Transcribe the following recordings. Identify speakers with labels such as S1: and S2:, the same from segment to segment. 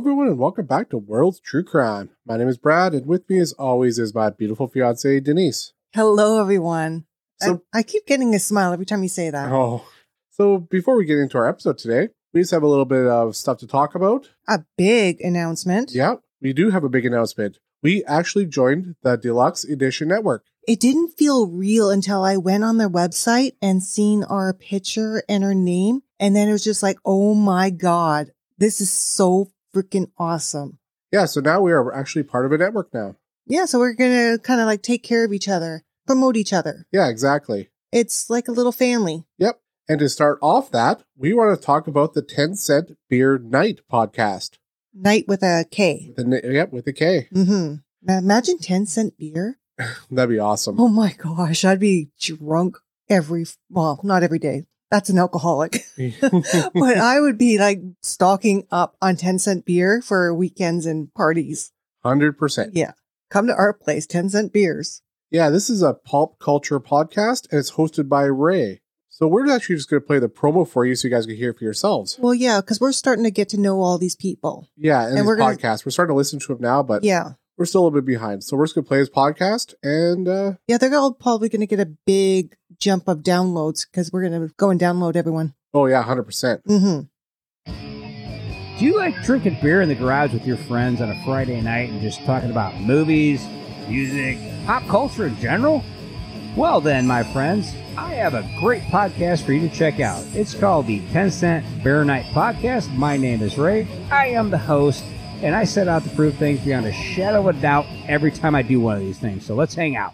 S1: everyone, and welcome back to World's True Crime. My name is Brad, and with me, as always, is my beautiful fiance Denise.
S2: Hello, everyone.
S1: So-
S2: I, I keep getting a smile every time you say that.
S1: Oh, so before we get into our episode today, we just have a little bit of stuff to talk about.
S2: A big announcement.
S1: Yeah, we do have a big announcement. We actually joined the Deluxe Edition Network.
S2: It didn't feel real until I went on their website and seen our picture and our name. And then it was just like, oh my God, this is so freaking awesome.
S1: Yeah, so now we are actually part of a network now.
S2: Yeah. So we're going to kind of like take care of each other, promote each other.
S1: Yeah, exactly.
S2: It's like a little family.
S1: Yep. And to start off that, we want to talk about the 10 Cent Beer Knight podcast.
S2: Night with a K.
S1: The, n- yep, with a K.
S2: Mm-hmm. Now imagine 10 cent beer.
S1: That'd be awesome.
S2: Oh my gosh. I'd be drunk every, well, not every day. That's an alcoholic. but I would be like stocking up on 10 cent beer for weekends and parties.
S1: 100%.
S2: Yeah. Come to our place, 10 cent beers.
S1: Yeah, this is a pulp culture podcast and it's hosted by Ray. So we're actually just going to play the promo for you so you guys can hear it for yourselves.
S2: Well, yeah, because we're starting to get to know all these people.
S1: Yeah, and,
S2: And
S1: this
S2: we're gonna-
S1: podcast. We're starting to listen to them now, but
S2: Yeah.
S1: We're still a little bit behind. So we're just going to play his podcast and uh,
S2: Yeah, they're all probably going to get a big jump of downloads because we're going to go and download everyone.
S1: oh yeah, 100%.
S2: Mm-hmm.
S3: Do you like drinking beer in the garage with your friends on a Friday night and just talking about movies, music, pop culture in general? Well, then, my friends, I have a great podcast for you to check out. It's called the 10 Cent Beer Knight Podcast. My name is Ray. I am the host, and I set out to prove things beyond a shadow of a doubt every time I do one of these things. So let's hang out.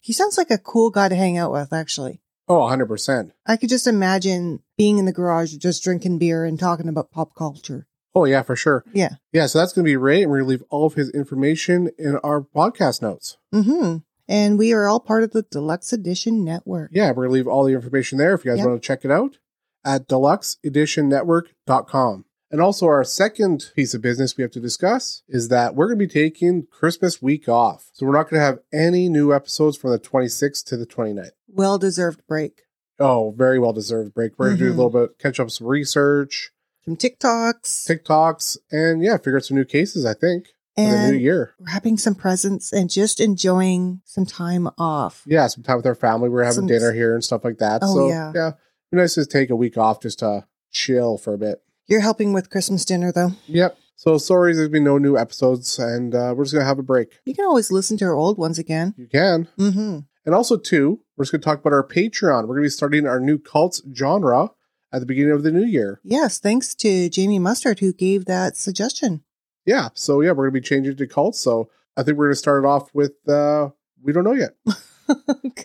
S2: He sounds like a cool guy to hang out with, actually.
S1: Oh, 100%.
S2: I could just imagine being in the garage just drinking beer and talking about pop culture.
S1: Oh yeah, for sure.
S2: Yeah.
S1: Yeah, so that's going to be Ray and we're going to leave all of his information in our podcast notes.
S2: Mm-hmm. And we are all part of the Deluxe Edition Network.
S1: Yeah, we're going to leave all the information there if you guys
S2: Yep.
S1: want to check it out at deluxeeditionnetwork.com. And also, our second piece of business we have to discuss is that we're going to be taking Christmas week off. So, we're not going to have any new episodes from the 26th to the 29th.
S2: Well deserved break.
S1: Oh, very well deserved break. We're going to do a
S2: Mhm.
S1: little bit, catch up some research,
S2: Some TikToks.
S1: TikToks, and yeah, figure out some new cases, I think, And the new year.
S2: wrapping some presents and just enjoying some time off.
S1: Yeah, some time with our family. We're having
S2: Some-
S1: dinner here and stuff like that.
S2: Oh,
S1: so,
S2: yeah.
S1: yeah, be nice to take a week off just to chill for a bit.
S2: You're helping with Christmas dinner though.
S1: Yep. So sorry, there's been no new episodes, and uh, we're just gonna have a break.
S2: You can always listen to our old ones again.
S1: You can,
S2: Mm-hmm.
S1: and also too, we're just gonna talk about our Patreon. We're gonna be starting our new cults genre at the beginning of the new year.
S2: Yes, thanks to Jamie Mustard who gave that suggestion.
S1: Yeah. So yeah, we're gonna be changing to cults. So I think we're gonna start it off with uh, we don't know yet.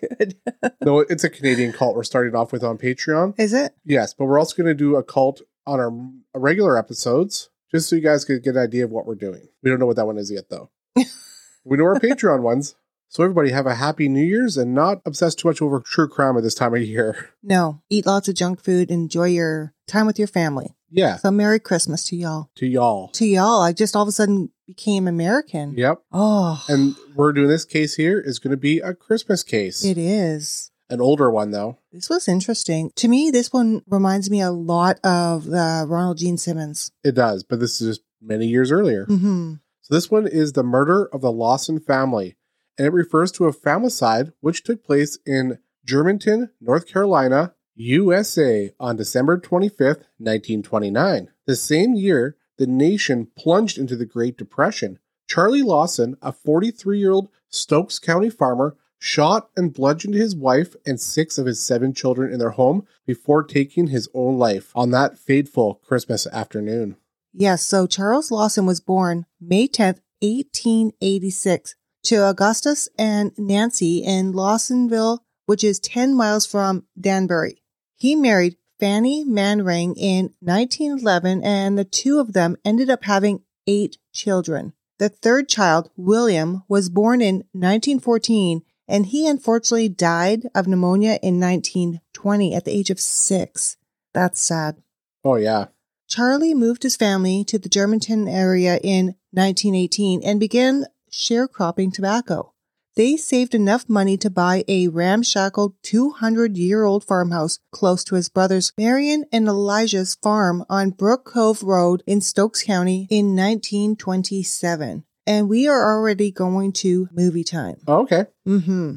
S2: Good.
S1: no, it's a Canadian cult. We're starting off with on Patreon.
S2: Is it?
S1: Yes, but we're also gonna do a cult on our uh, regular episodes, just so you guys could get an idea of what we're doing. We don't know what that one is yet, though. we know our Patreon ones. So everybody have a happy New Year's and not obsess too much over true crime at this time of year.
S2: No. Eat lots of junk food. Enjoy your time with your family.
S1: Yeah,
S2: So Merry Christmas to y'all.
S1: to y'all.
S2: To y'all. I just all of a sudden became American.
S1: Yep.
S2: Oh.
S1: And we're doing this case here is going to be a Christmas case.
S2: it is.
S1: An older one though.
S2: This was interesting. To me, this one reminds me a lot of the Ronald Gene Simmons.
S1: It does, but this is just many years earlier.
S2: Mm-hmm.
S1: So this one is the murder of the Lawson family, and it refers to a familicide which took place in Germantown, North Carolina, USA on December 25th, 1929. The same year, the nation plunged into the Great Depression. Charlie Lawson, a 43 year old Stokes County farmer, shot and bludgeoned his wife and six of his seven children in their home before taking his own life on that fateful Christmas afternoon.
S2: Yes, so Charles Lawson was born May 10th, 1886 to Augustus and Nancy in Lawsonville, which is 10 miles from Danbury. He married Fanny Manring in 1911 and the two of them ended up having eight children. The third child, William, was born in 1914 and he unfortunately died of pneumonia in 1920 at the age of six. That's sad.
S1: Oh, yeah.
S2: Charlie moved his family to the Germantown area in 1918 and began sharecropping tobacco. They saved enough money to buy a ramshackle 200 year old farmhouse close to his brothers Marion and Elijah's farm on Brook Cove Road in Stokes County in 1927. And we are already going to movie time.
S1: Oh, okay.
S2: Mm-hmm.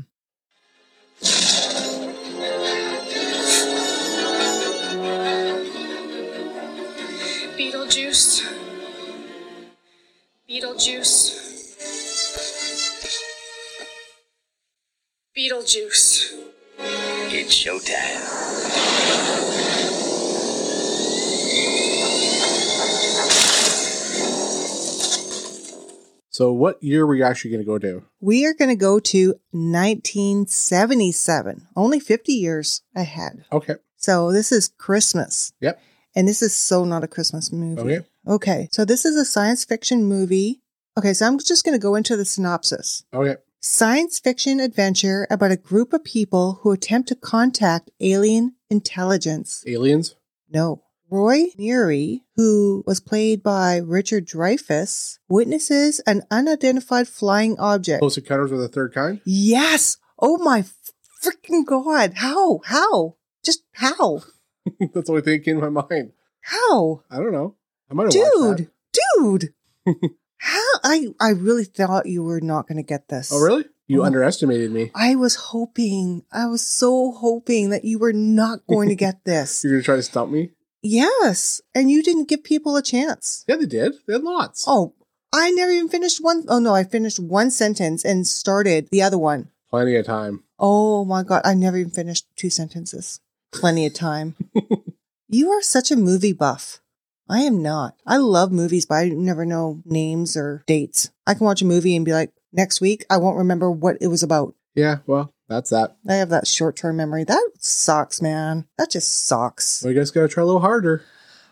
S4: Beetlejuice. Beetlejuice. Beetlejuice.
S5: It's showtime.
S1: So, what year were you actually going to go to?
S2: We are going to go to 1977, only 50 years ahead.
S1: Okay.
S2: So this is Christmas.
S1: Yep.
S2: And this is so not a Christmas movie.
S1: Okay.
S2: Okay. So this is a science fiction movie. Okay. So I'm just going to go into the synopsis.
S1: Okay.
S2: Science fiction adventure about a group of people who attempt to contact alien intelligence.
S1: Aliens?
S2: No. Roy Neary, who was played by Richard Dreyfuss, witnesses an unidentified flying object.
S1: Close Encounters with the Third Kind?
S2: Yes. Oh my freaking God. How? How? Just how?
S1: That's the only thing that came to my mind.
S2: How?
S1: I don't know. I might have
S2: Dude, dude. how? I, I really thought you were not going to get this.
S1: Oh, really? You
S2: Oh.
S1: underestimated me.
S2: I was hoping, I was so hoping that you were not going to get this.
S1: You're going to try to stump me?
S2: Yes. And you didn't give people a chance.
S1: Yeah, they did. They had lots.
S2: Oh, I never even finished one oh no, I finished one sentence and started the other one.
S1: Plenty of time.
S2: Oh my God. I never even finished two sentences. Plenty of time. you are such a movie buff. I am not. I love movies, but I never know names or dates. I can watch a movie and be like, next week, I won't remember what it was about.
S1: Yeah, well, that's that.
S2: I have that short term memory. That sucks, man. That just sucks.
S1: So you guys got to try a little harder.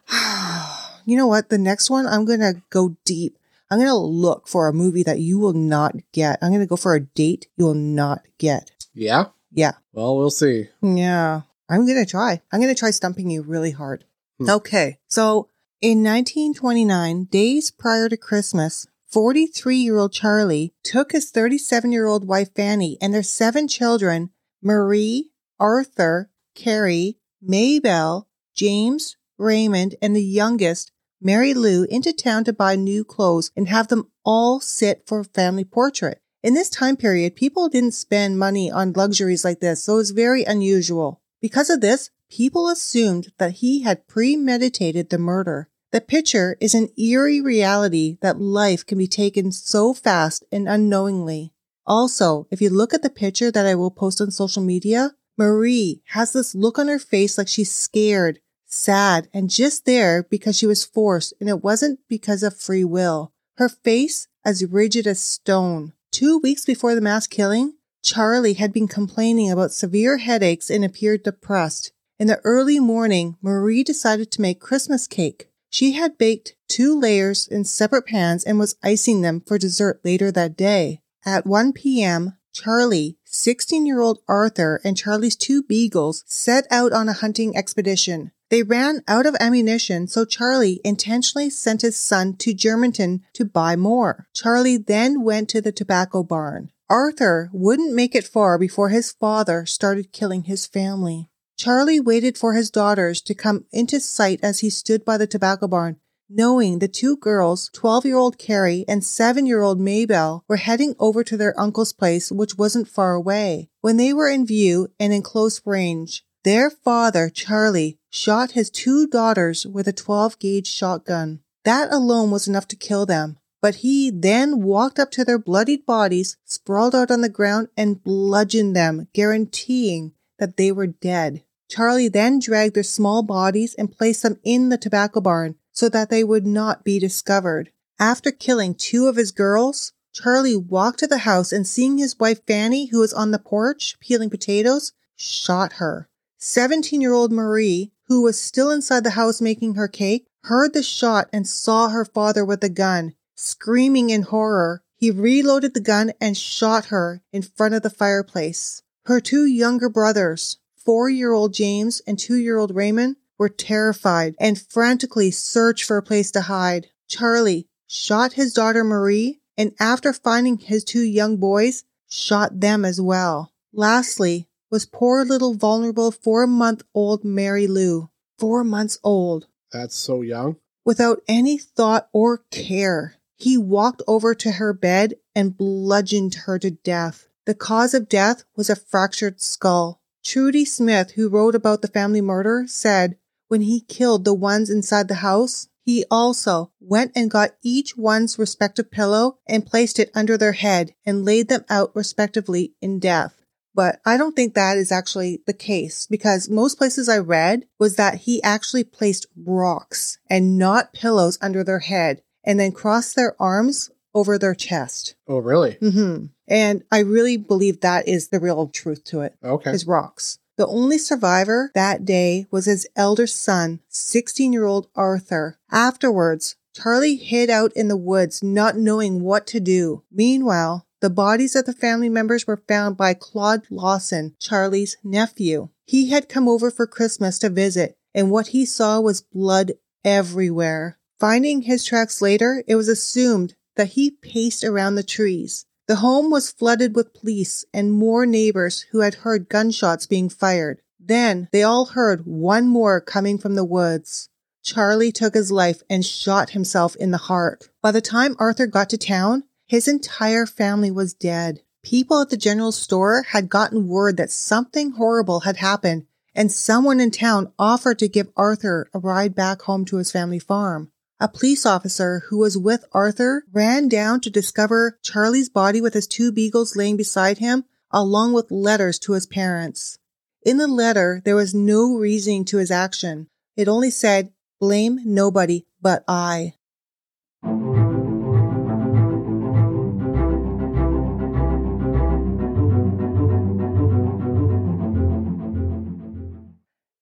S2: you know what? The next one, I'm going to go deep. I'm going to look for a movie that you will not get. I'm going to go for a date you will not get.
S1: Yeah?
S2: Yeah.
S1: Well, we'll see.
S2: Yeah. I'm going to try. I'm going to try stumping you really hard.
S1: Hmm.
S2: Okay. So in 1929, days prior to Christmas, 43 year old Charlie took his 37 year old wife Fanny and their seven children, Marie, Arthur, Carrie, Maybelle, James, Raymond, and the youngest, Mary Lou, into town to buy new clothes and have them all sit for a family portrait. In this time period, people didn't spend money on luxuries like this, so it was very unusual. Because of this, people assumed that he had premeditated the murder. The picture is an eerie reality that life can be taken so fast and unknowingly. Also, if you look at the picture that I will post on social media, Marie has this look on her face like she's scared, sad, and just there because she was forced and it wasn't because of free will. Her face as rigid as stone. Two weeks before the mass killing, Charlie had been complaining about severe headaches and appeared depressed. In the early morning, Marie decided to make Christmas cake. She had baked two layers in separate pans and was icing them for dessert later that day. At 1 p.m., Charlie, 16 year old Arthur, and Charlie's two beagles set out on a hunting expedition. They ran out of ammunition, so Charlie intentionally sent his son to Germantown to buy more. Charlie then went to the tobacco barn. Arthur wouldn't make it far before his father started killing his family. Charlie waited for his daughters to come into sight as he stood by the tobacco barn, knowing the two girls, 12 year old Carrie and 7 year old Maybelle, were heading over to their uncle's place, which wasn't far away. When they were in view and in close range, their father, Charlie, shot his two daughters with a 12 gauge shotgun. That alone was enough to kill them. But But he then walked up to their bloodied bodies, sprawled out on the ground, and bludgeoned them, guaranteeing that they were dead. Charlie then dragged their small bodies and placed them in the tobacco barn so that they would not be discovered. After killing two of his girls, Charlie walked to the house and seeing his wife Fanny, who was on the porch peeling potatoes, shot her. 17 year old Marie, who was still inside the house making her cake, heard the shot and saw her father with a gun. Screaming in horror, he reloaded the gun and shot her in front of the fireplace. Her two younger brothers, four year old James and two year old Raymond, were terrified and frantically searched for a place to hide. Charlie shot his daughter Marie and after finding his two young boys, shot them as well. Lastly, was poor little vulnerable four month old Mary Lou. Four months old.
S1: That's so young.
S2: Without any thought or care, he walked over to her bed and bludgeoned her to death. The cause of death was a fractured skull. Trudy Smith, who wrote about the family murder, said when he killed the ones inside the house, he also went and got each one's respective pillow and placed it under their head and laid them out respectively in death. But I don't think that is actually the case because most places I read was that he actually placed rocks and not pillows under their head and then crossed their arms over their chest.
S1: Oh, really?
S2: hmm And I really believe that is the real truth to it
S1: Okay.
S2: his rocks. The only survivor that day was his elder son, 16 year old Arthur. Afterwards, Charlie hid out in the woods, not knowing what to do. Meanwhile, the bodies of the family members were found by Claude Lawson, Charlie's nephew. He had come over for Christmas to visit, and what he saw was blood everywhere. Finding his tracks later, it was assumed that he paced around the trees. The home was flooded with police and more neighbors who had heard gunshots being fired. Then they all heard one more coming from the woods. Charlie took his life and shot himself in the heart. By the time Arthur got to town, his entire family was dead. People at the general store had gotten word that something horrible had happened, and someone in town offered to give Arthur a ride back home to his family farm. A police officer who was with Arthur ran down to discover Charlie's body with his two beagles laying beside him, along with letters to his parents. In the letter, there was no reasoning to his action. It only said, blame nobody but I.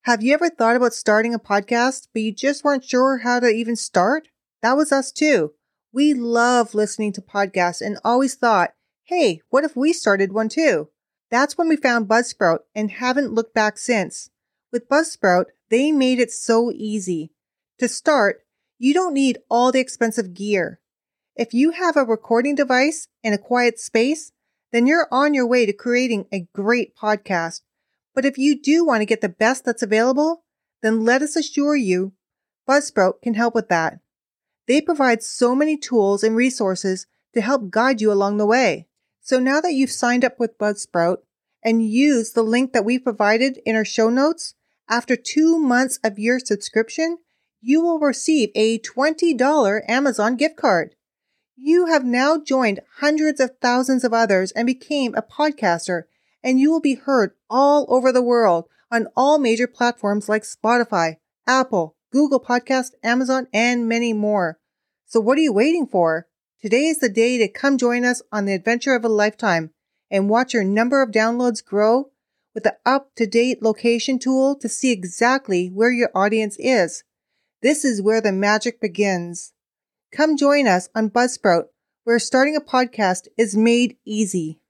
S2: Have you ever thought about starting a podcast, but you just weren't sure how to even start? That was us too. We love listening to podcasts and always thought, hey, what if we started one too? That's when we found Buzzsprout and haven't looked back since. With Buzzsprout, they made it so easy. To start, you don't need all the expensive gear. If you have a recording device and a quiet space, then you're on your way to creating a great podcast. But if you do want to get the best that's available, then let us assure you, Buzzsprout can help with that. They provide so many tools and resources to help guide you along the way. So now that you've signed up with Buzzsprout and used the link that we provided in our show notes, after two months of your subscription, you will receive a $20 Amazon gift card. You have now joined hundreds of thousands of others and became a podcaster and you will be heard all over the world on all major platforms like Spotify, Apple, Google Podcast, Amazon, and many more. So what are you waiting for? Today is the day to come join us on the adventure of a lifetime and watch your number of downloads grow with the up-to-date location tool to see exactly where your audience is. This is where the magic begins. Come join us on Buzzsprout, where starting a podcast is made easy.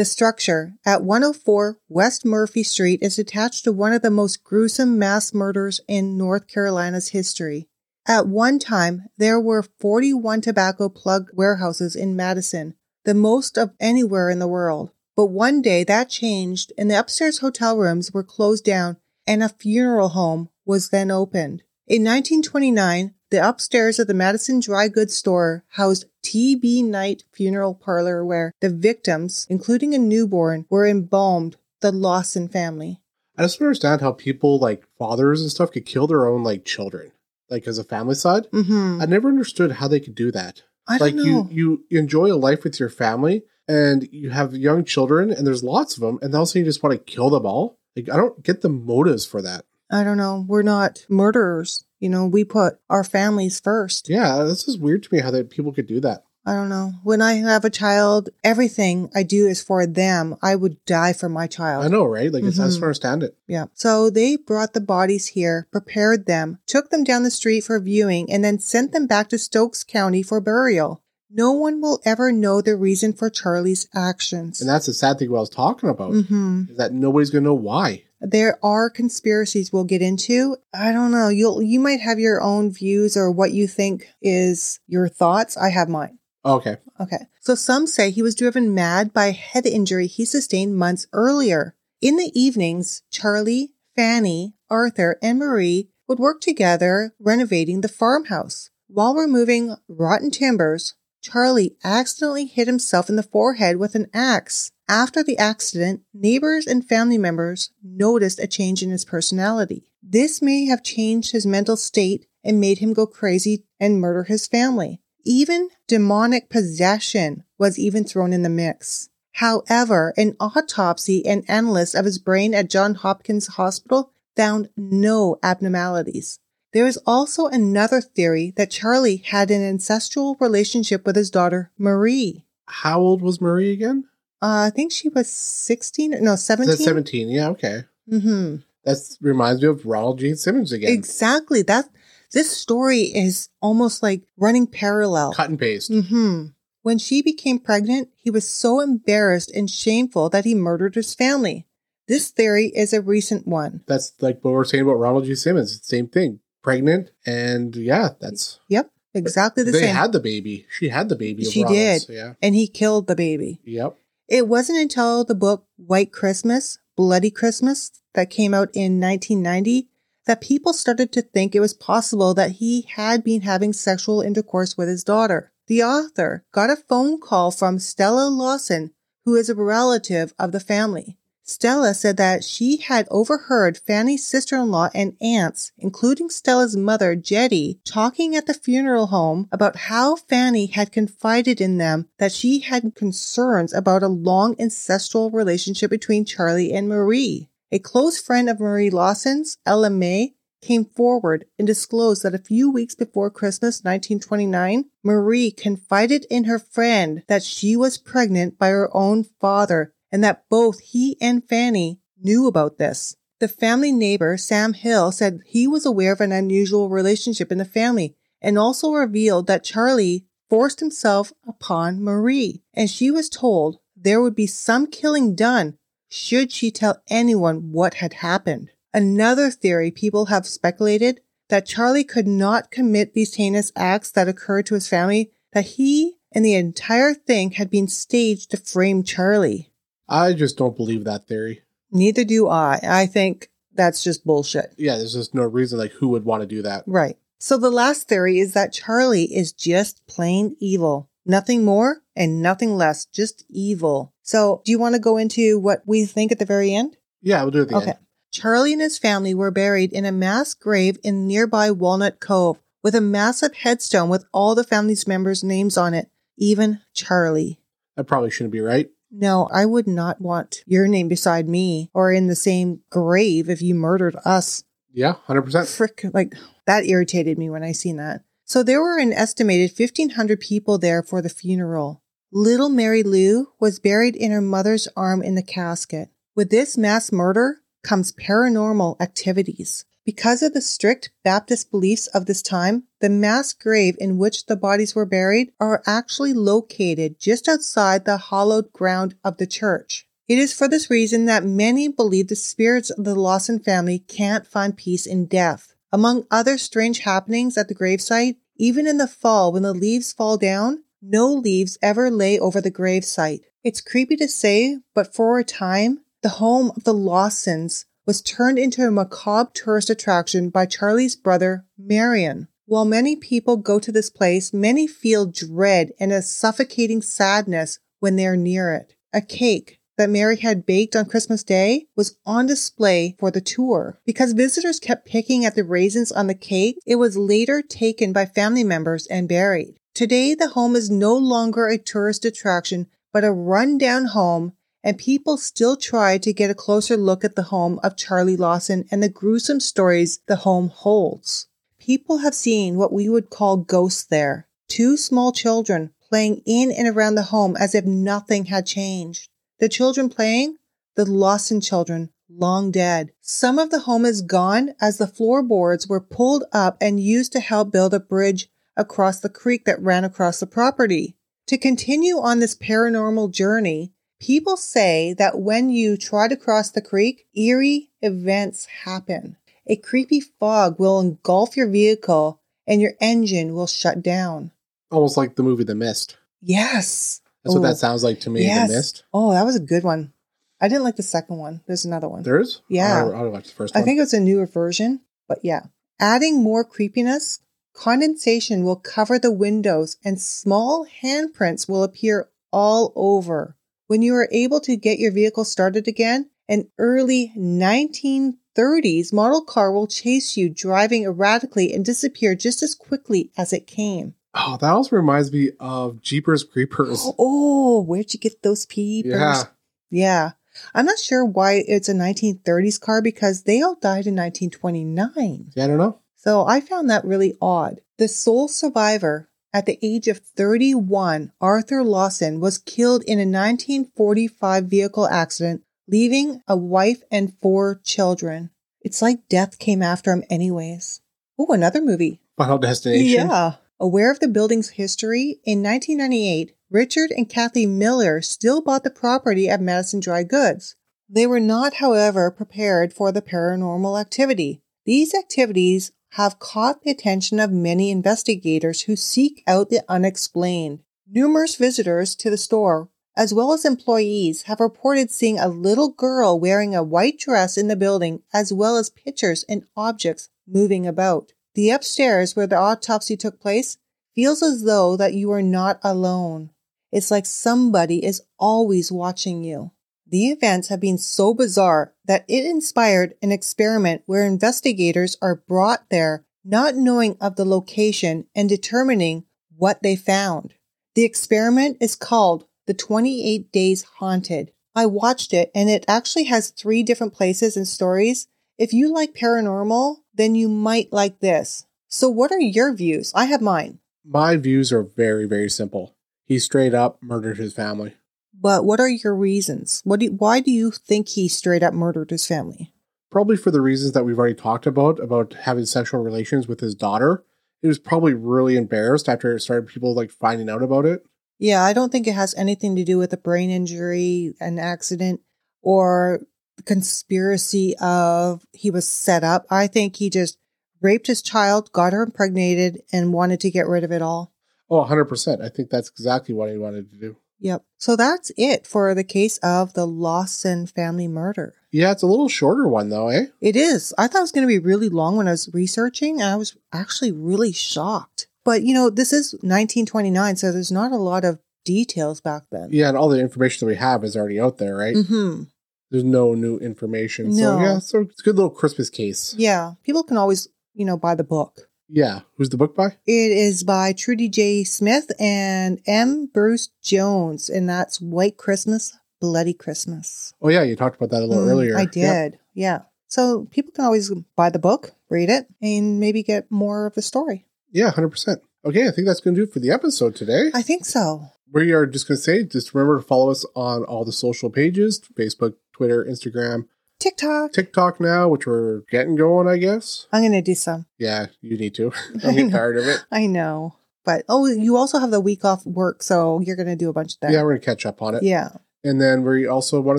S2: The structure at 104 West Murphy Street is attached to one of the most gruesome mass murders in North Carolina's history. At one time, there were 41 tobacco plug warehouses in Madison, the most of anywhere in the world. But one day that changed and the upstairs hotel rooms were closed down and a funeral home was then opened. In 1929, The upstairs of the Madison Dry Goods store housed TB Night Funeral Parlor, where the victims, including a newborn, were embalmed. The Lawson family.
S1: I just don't understand how people like fathers and stuff could kill their own like children, like as a familicide.
S2: Mm-hmm.
S1: I never understood how they could do that.
S2: I don't
S1: like you, you enjoy a life with your family, and you have young children, and there's lots of them, and also you just want to kill them all. Like I don't get the motives for that.
S2: I don't know. We're not murderers. You know, we put our families first.
S1: Yeah, this is weird to me how that people could do that.
S2: I don't know. When I have a child, everything I do is for them. I would die for my child.
S1: I know, right? Like it's, I just understand it.
S2: Yeah. So they brought the bodies here, prepared them, took them down the street for viewing, and then sent them back to Stokes County for burial. No one will ever know the reason for Charlie's actions.
S1: And that's the sad thing what I was talking about
S2: hmm
S1: is that nobody's gonna know why.
S2: There are conspiracies we'll get into. I don't know. You'll you might have your own views or what you think is your thoughts. I have mine.
S1: Okay,
S2: Okay. So some say he was driven mad by a head injury he sustained months earlier. In the evenings, Charlie, Fanny, Arthur, and Marie would work together renovating the farmhouse. While removing rotten timbers, Charlie accidentally hit himself in the forehead with an axe. After the accident, neighbors and family members noticed a change in his personality. This may have changed his mental state and made him go crazy and murder his family. Even demonic possession was even thrown in the mix. However, an autopsy and analysis of his brain at Johns Hopkins Hospital found no abnormalities. There is also another theory that Charlie had an ancestral relationship with his daughter, Marie.
S1: how old was Marie again?
S2: Uh, I think she was 16, no, 17.
S1: That's seventeen. Yeah, okay.
S2: Mm-hmm.
S1: That reminds me of Ronald Gene Simmons again.
S2: Exactly. That, this story is almost like running parallel.
S1: Cut and paste.
S2: hmm When she became pregnant, he was so embarrassed and shameful that he murdered his family. This theory is a recent one.
S1: That's like what we're saying about Ronald G. Simmons. Same thing. Pregnant, and yeah, that's
S2: Yep, exactly the
S1: they
S2: same.
S1: They had the baby. She had the baby.
S2: She did.
S1: Yeah.
S2: and he killed the baby.
S1: Yep.
S2: It wasn't until the book White Christmas, Bloody Christmas that came out in 1990 that people started to think it was possible that he had been having sexual intercourse with his daughter. The author got a phone call from Stella Lawson, who is a relative of the family. Stella said that she had overheard Fanny's sister-in-law and aunts, including Stella's mother, Jetty, talking at the funeral home about how Fanny had confided in them that she had concerns about a long ancestral relationship between Charlie and Marie. A close friend of Marie Lawson's, Ella May, came forward and disclosed that a few weeks before Christmas 1929, Marie confided in her friend that she was pregnant by her own father and that both he and Fanny knew about this. The family neighbor, Sam Hill, said he was aware of an unusual relationship in the family and also revealed that Charlie forced himself upon Marie and she was told there would be some killing done should she tell anyone what had happened. Another theory people have speculated that Charlie could not commit these heinous acts that occurred to his family, that he and the entire thing had been staged to frame Charlie.
S1: I just don't believe that theory.
S2: Neither do I. I think that's just bullshit.
S1: Yeah, there's just no reason like who would want to do that.
S2: Right. So the last theory is that Charlie is just plain evil. Nothing more and nothing less, just evil. So do you want to go into what we think at the very end?
S1: Yeah, we'll do it at the
S2: Okay.
S1: end.
S2: Charlie and his family were buried in a mass grave in nearby Walnut Cove with a massive headstone with all the family's members' names on it, even Charlie.
S1: That probably shouldn't be right.
S2: No, I would not want your name beside me or in the same grave if you murdered us.
S1: Yeah, hundred percent.
S2: Frick, like that irritated me when I seen that. So there were an estimated 1500 people there for the funeral. Little Mary Lou was buried in her mother's arm in the casket. With this mass murder comes paranormal activities. Because of the strict Baptist beliefs of this time, the mass grave in which the bodies were buried are actually located just outside the hallowed ground of the church. It is for this reason that many believe the spirits of the Lawson family can't find peace in death. Among other strange happenings at the gravesite, even in the fall when the leaves fall down, no leaves ever lay over the gravesite. It's creepy to say, but for a time, the home of the Lawsons was turned into a macabre tourist attraction by Charlie's brother, Marion. While many people go to this place, many feel dread and a suffocating sadness when they are near it. A cake that Mary had baked on Christmas Day was on display for the tour. Because visitors kept picking at the raisins on the cake, it was later taken by family members and buried. Today, the home is no longer a tourist attraction, but a rundown home, and people still try to get a closer look at the home of Charlie Lawson and the gruesome stories the home holds. People have seen what we would call ghosts there. Two small children playing in and around the home as if nothing had changed. The children playing? The Lawson children, long dead. Some of the home is gone as the floorboards were pulled up and used to help build a bridge across the creek that ran across the property. To continue on this paranormal journey, people say that when you try to cross the creek, eerie events happen. A creepy fog will engulf your vehicle and your engine will shut down.
S1: Almost like the movie The Mist.
S2: Yes.
S1: That's what
S2: Oh,
S1: that sounds like to me.
S2: yes.
S1: The Mist.
S2: Oh, that was a good one. I didn't like the second one. There's another one.
S1: There is.
S2: Yeah.
S1: I'll, I'll watch the first one.
S2: I think it's a newer version, but yeah. Adding more creepiness, condensation will cover the windows and small handprints will appear all over. When you are able to get your vehicle started again, an early 1930s model car will chase you driving erratically and disappear just as quickly as it came.
S1: Oh, that also reminds me of Jeepers Creepers.
S2: Oh, where'd you get those peepers?
S1: yeah.
S2: Yeah. I'm not sure why it's a 1930s car because they all died in 1929.
S1: Yeah, I don't know.
S2: So I found that really odd. The sole survivor at the age of 31, Arthur Lawson, was killed in a 1945 vehicle accident, leaving a wife and four children. It's like death came after him anyways. Oh, another movie.
S1: Final Destination.
S2: Yeah. Aware of the building's history, in 1998, Richard and Kathy Miller still bought the property at Madison Dry Goods. They were not, however, prepared for the paranormal activity. These activities have caught the attention of many investigators who seek out the unexplained. Numerous visitors to the store, as well as employees, have reported seeing a little girl wearing a white dress in the building, as well as pictures and objects moving about. The upstairs where the autopsy took place feels as though that you are not alone. It's like somebody is always watching you. The events have been so bizarre that it inspired an experiment where investigators are brought there not knowing of the location and determining what they found. The experiment is called The 28 Days Haunted. I watched it and it actually has three different places and stories. If you like paranormal, then you might like this. So, what are your views? I have mine.
S1: My views are very, very simple. He straight up murdered his family.
S2: But what are your reasons? What do, why do you think he straight up murdered his family?
S1: Probably for the reasons that we've already talked about, about having sexual relations with his daughter. He was probably really embarrassed after it started people like finding out about it.
S2: Yeah, I don't think it has anything to do with a brain injury, an accident, or conspiracy of he was set up. I think he just raped his child, got her impregnated, and wanted to get rid of it all.
S1: Oh, 100%. I think that's exactly what he wanted to do.
S2: Yep. So that's it for the case of the Lawson family murder.
S1: Yeah, it's a little shorter one though, eh?
S2: It is. I thought it was going to be really long when I was researching, and I was actually really shocked. But you know, this is 1929, so there's not a lot of details back then.
S1: Yeah, and all the information that we have is already out there, right?
S2: hmm
S1: There's no new information. So
S2: No.
S1: yeah, so it's a good little Christmas case.
S2: Yeah. People can always, you know, buy the book.
S1: Yeah. Who's the book by?
S2: It is by Trudy J. Smith and M. Bruce Jones, and that's White Christmas, Bloody Christmas.
S1: Oh yeah, you talked about that a little
S2: Mm,
S1: earlier.
S2: I
S1: Yep.
S2: did. Yeah. So people can always buy the book, read it, and maybe get more of the story.
S1: Yeah, hundred percent. Okay, I think that's gonna do it for the episode today.
S2: I think so.
S1: we are just gonna say, just remember to follow us on all the social pages: Facebook, Twitter, Instagram,
S2: TikTok.
S1: TikTok now, which we're getting going, I guess.
S2: I'm going to do some.
S1: Yeah, you need to. I'm getting tired of it.
S2: I know. But oh, you also have the week off work, so you're going to do a bunch of that.
S1: Yeah, we're gonna catch up on it.
S2: Yeah.
S1: And then we also want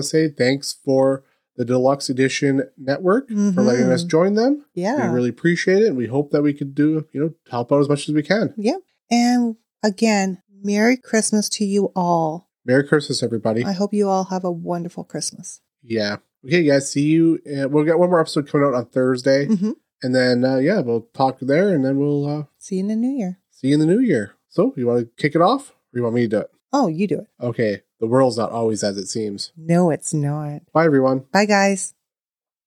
S1: to say thanks for the Deluxe Edition Network for mm-hmm.
S2: letting
S1: us join them.
S2: Yeah.
S1: We really appreciate it. And we hope that we could do, you know, help out as much as we can.
S2: Yep. And again, Merry Christmas to you all.
S1: Merry Christmas, everybody.
S2: I hope you all have a wonderful Christmas.
S1: yeah. Okay, guys. See you. Uh, we'll get one more episode coming out on Thursday.
S2: hmm
S1: And then, uh, yeah, we'll talk there and then we'll uh,
S2: See you in the new year.
S1: see you in the new year. So, you want to kick it off or you want me to do it?
S2: Oh, you do it.
S1: Okay. The world's not always as it seems.
S2: No, it's not.
S1: Bye, everyone.
S2: Bye, guys.